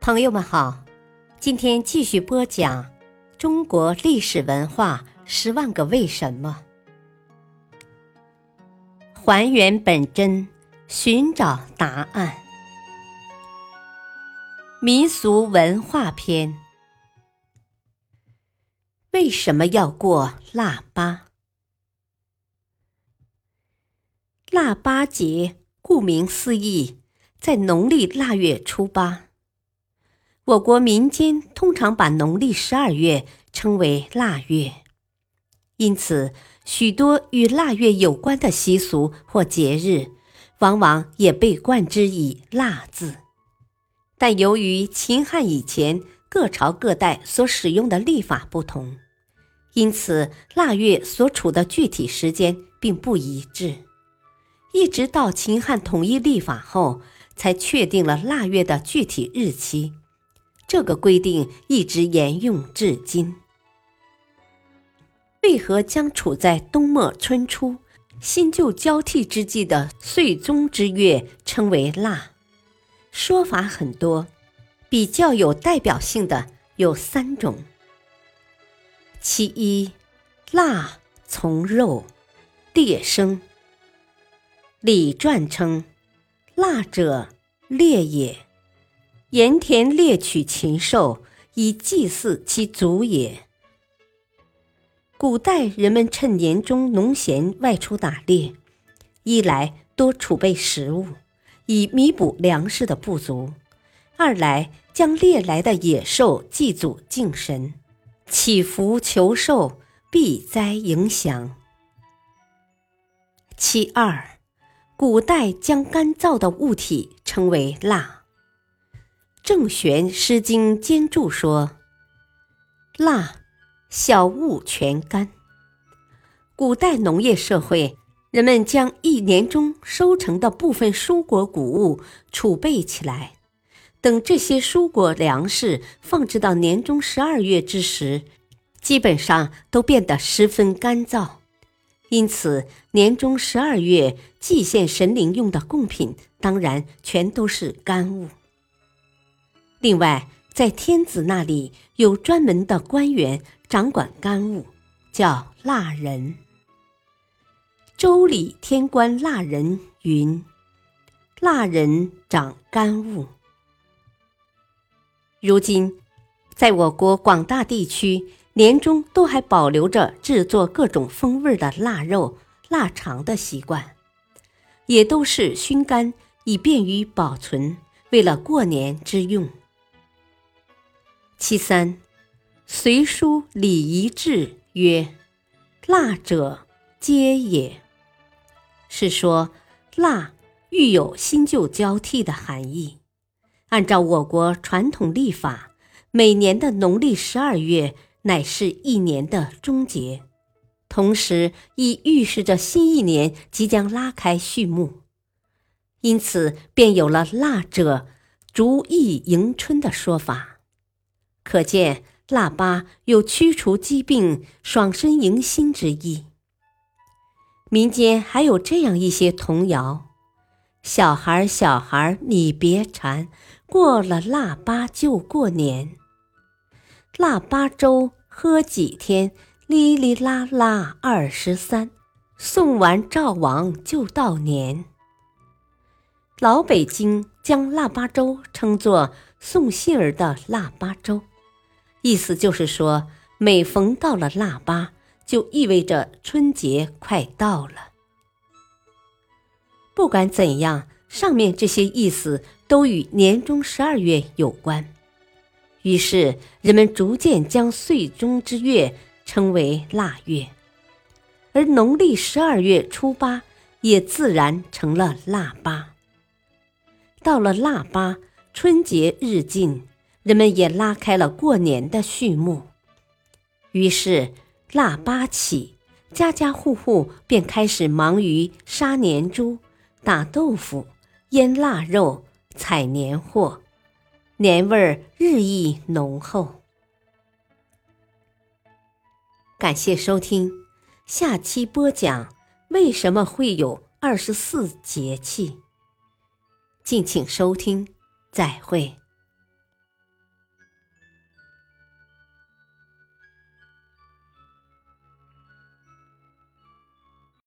朋友们好，今天继续播讲中国历史文化十万个为什么，还原本真，寻找答案。民俗文化篇：为什么要过腊八？腊八节，顾名思义，在农历腊月初八。我国民间通常把农历十二月称为腊月，因此许多与腊月有关的习俗或节日，往往也被冠之以“腊”字。但由于秦汉以前各朝各代所使用的历法不同，因此腊月所处的具体时间并不一致。一直到秦汉统一历法后，才确定了腊月的具体日期。这个规定一直沿用至今。为何将处在冬末春初、新旧交替之际的岁中之月称为腊？说法很多，比较有代表性的有三种。其一，腊从肉，裂生。《礼传》称：“腊者，猎也。”盐田猎取禽兽，以祭祀其祖也。古代人们趁年中农闲外出打猎，一来多储备食物，以弥补粮食的不足；二来将猎来的野兽祭祖敬神，祈福求寿，避灾迎祥。其二，古代将干燥的物体称为腊。郑玄《诗经》兼注说：“腊，小物全干。”古代农业社会，人们将一年中收成的部分蔬果谷物储备起来，等这些蔬果粮食放置到年中十二月之时，基本上都变得十分干燥。因此，年中十二月祭献神灵用的贡品，当然全都是干物。另外，在天子那里有专门的官员掌管干物，叫腊人。《周礼·天官腊人》云：“腊人掌干物。”如今，在我国广大地区，年中都还保留着制作各种风味的腊肉、腊肠的习惯，也都是熏干，以便于保存，为了过年之用。其三，《隋书·礼仪志》曰：“腊者，皆也。”是说腊寓有新旧交替的含义。按照我国传统历法，每年的农历十二月乃是一年的终结，同时亦预示着新一年即将拉开序幕，因此便有了“腊者，逐意迎春”的说法。可见腊八有驱除疾病、爽身迎新之意。民间还有这样一些童谣：“小孩小孩你别馋，过了腊八就过年。腊八粥喝几天，哩哩啦啦二十三，送完灶王就到年。”老北京将腊八粥称作送信儿的腊八粥。意思就是说，每逢到了腊八，就意味着春节快到了。不管怎样，上面这些意思都与年中十二月有关，于是人们逐渐将岁中之月称为腊月，而农历十二月初八也自然成了腊八。到了腊八，春节日近。人们也拉开了过年的序幕，于是腊八起，家家户户便开始忙于杀年猪、打豆腐、腌腊肉、采年货，年味儿日益浓厚。感谢收听，下期播讲为什么会有二十四节气。敬请收听，再会。